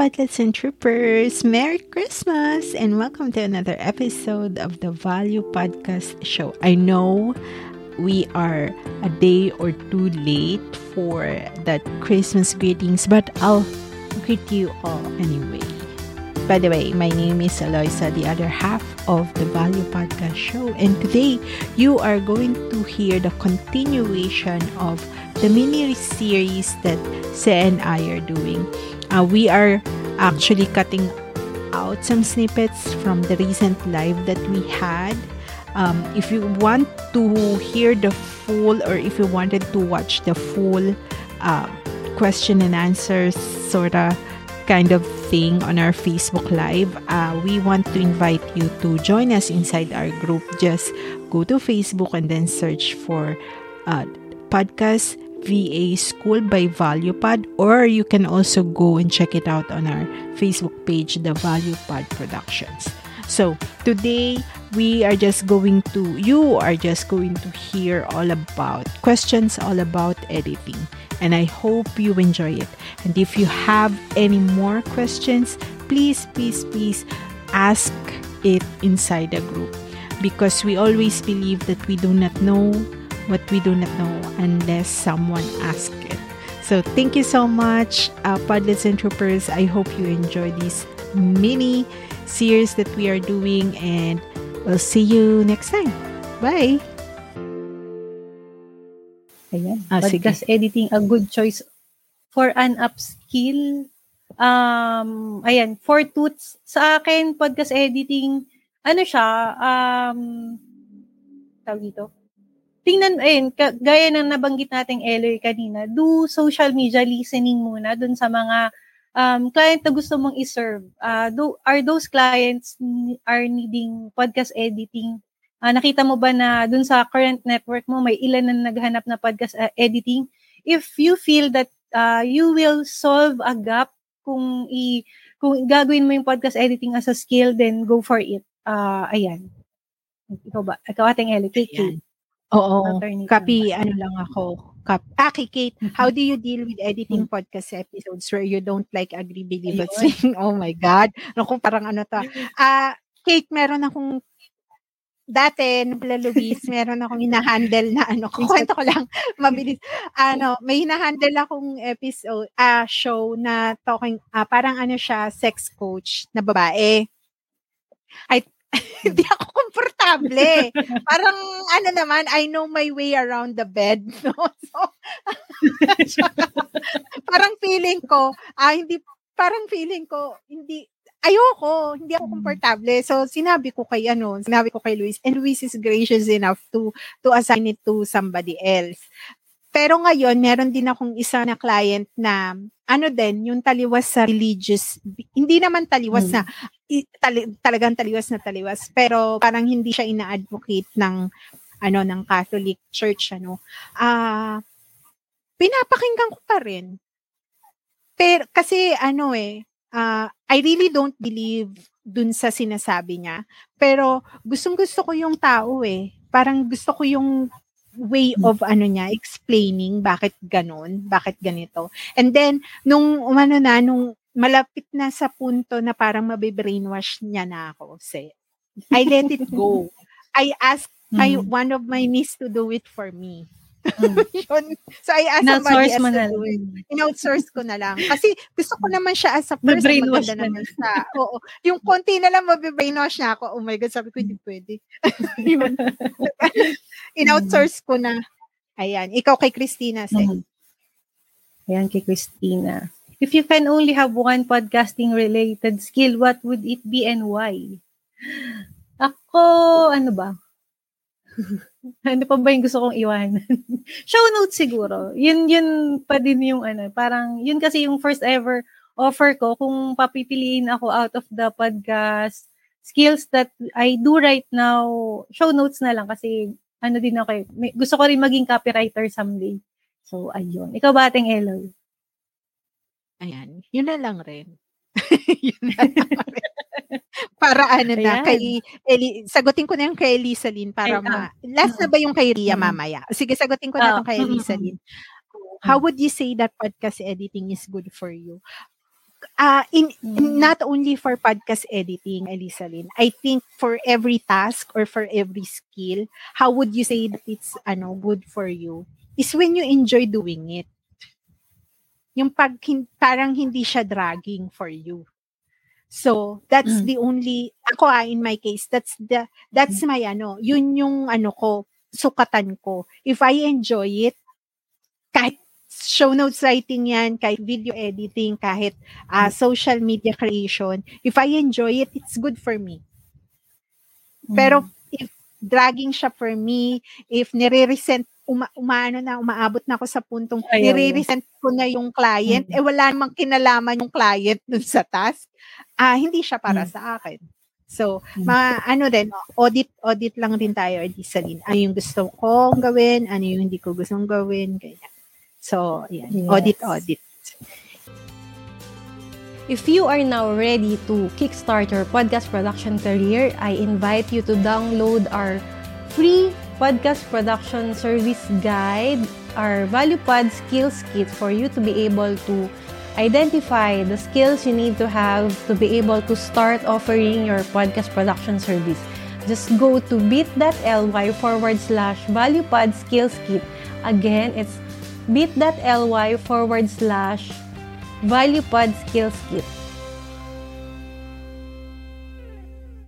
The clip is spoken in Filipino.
Padlets and Troopers! Merry Christmas and welcome to another episode of the Value Podcast Show. I know we are a day or two late for that Christmas greetings, but I'll greet you all anyway. By the way, my name is Aloisa, the other half of the Value Podcast Show, and today you are going to hear the continuation of the mini series that Se and I are doing. Uh, we are actually cutting out some snippets from the recent live that we had. Um, if you want to hear the full, or if you wanted to watch the full uh, question and answers sort of kind of thing on our Facebook Live, uh, we want to invite you to join us inside our group. Just go to Facebook and then search for uh, podcast VA School by ValuePod, or you can also go and check it out on our Facebook page, the ValuePod Productions. So today we are just going to, you are just going to hear all about questions all about editing. And I hope you enjoy it. And if you have any more questions, please, please, please ask it inside the group because we always believe that we do not know what we do not know unless someone asks it. So thank you so much, uh, Padlets and Troopers. I hope you enjoy this mini series that we are doing and we'll see you next time. Bye! Ayan. Ah, Podcast sige. editing, a good choice for an upskill. Um, ayan, for toots. Sa akin, podcast editing, ano siya, um, tawag dito, tingnan, ayun, gaya ng nabanggit nating Eloy kanina, do social media listening muna dun sa mga um, client na gusto mong iserve. Uh, do, are those clients are needing podcast editing? Uh, nakita mo ba na dun sa current network mo, may ilan na naghanap na podcast uh, editing? If you feel that uh, you will solve a gap kung i kung gagawin mo yung podcast editing as a skill, then go for it. Uh, ayan. Ikaw ba? Ikaw ating Ellie. Kate. Oo. Copy, ano lang ako. Cop, ah, Kate, mm-hmm. how do you deal with editing mm-hmm. podcast episodes where you don't like agree, believe, but sing? Oh my God. Naku, parang ano to. Ah, uh, Kate, meron akong dati, nabla Luis, meron akong hinahandle na ano, kwento ko lang, mabilis. Ano, may hinahandle akong episode, uh, show na talking, uh, parang ano siya, sex coach na babae. I hindi ako komportable. Parang ano naman, I know my way around the bed, no? So, parang feeling ko, ah, hindi, parang feeling ko, hindi, ayoko, hindi ako komportable. So, sinabi ko kay, ano, sinabi ko kay Luis, and Luis is gracious enough to, to assign it to somebody else. Pero ngayon, meron din akong isa na client na, ano din, yung taliwas sa religious, hindi naman taliwas hmm. na, tali, talagang taliwas na taliwas, pero parang hindi siya ina-advocate ng, ano, ng Catholic Church, ano. Ah, uh, pinapakinggan ko pa rin. Pero, kasi, ano eh, uh, I really don't believe dun sa sinasabi niya. Pero, gustong gusto ko yung tao eh. Parang gusto ko yung way of ano niya explaining bakit ganun, bakit ganito. And then nung ano na nung malapit na sa punto na parang mabe-brainwash niya na ako, say, I let it go. I ask mm. I one of my niece to do it for me. Mm. so I asked somebody else to do it. In-outsource ko na lang. Kasi gusto ko naman siya as a person. Maganda na. naman siya. Oo. Yung konti na lang mabe-brainwash na ako. Oh my God, sabi ko, hindi pwede. In-outsource ko na. Ayan. Ikaw kay Christina, say. Mm-hmm. Ayan, kay Christina. If you can only have one podcasting related skill, what would it be and why? Ako, ano ba? ano pa ba yung gusto kong iwanan? Show notes siguro. Yun, yun pa din yung ano, parang, yun kasi yung first ever offer ko kung papipiliin ako out of the podcast skills that I do right now, show notes na lang kasi ano din ako eh. May, gusto ko rin maging copywriter someday. So, ayun. Ikaw ba ating Eloy? Ayan. Yun na lang rin. yun na lang rin. para ano na, Ayan. kay Eli, sagutin ko na yung kay Elisa Lin para Ay, ma, last na ba yung kay Ria mamaya? Sige, sagutin ko na oh. kay Elisa Lin. How would you say that podcast editing is good for you? uh, in, mm. not only for podcast editing, Elisa Lynn, I think for every task or for every skill, how would you say that it's ano good for you? Is when you enjoy doing it. Yung pag parang hindi siya dragging for you. So, that's mm. the only ako ah, in my case, that's the that's mm. my ano, yun yung ano ko, sukatan ko. If I enjoy it, kahit show notes writing yan, kahit video editing, kahit uh, social media creation, if I enjoy it, it's good for me. Pero mm. if dragging siya for me, if nire-resent, uma, umaano na, umaabot na ako sa puntong nire-resent ko na yung client, mm. eh wala namang kinalaman yung client dun sa task, ah, hindi siya para mm. sa akin. So, mm. ma ano din, audit audit lang din tayo, Edisalin. Ano yung gusto kong gawin, ano yung hindi ko gustong gawin, ganyan. So, yan. Yes. Audit, audit. If you are now ready to kickstart your podcast production career, I invite you to download our free podcast production service guide, our ValuePod Skills Kit for you to be able to identify the skills you need to have to be able to start offering your podcast production service. Just go to bit.ly forward slash ValuePod Skills Kit. Again, it's bit.ly forward slash valuepod skills kit.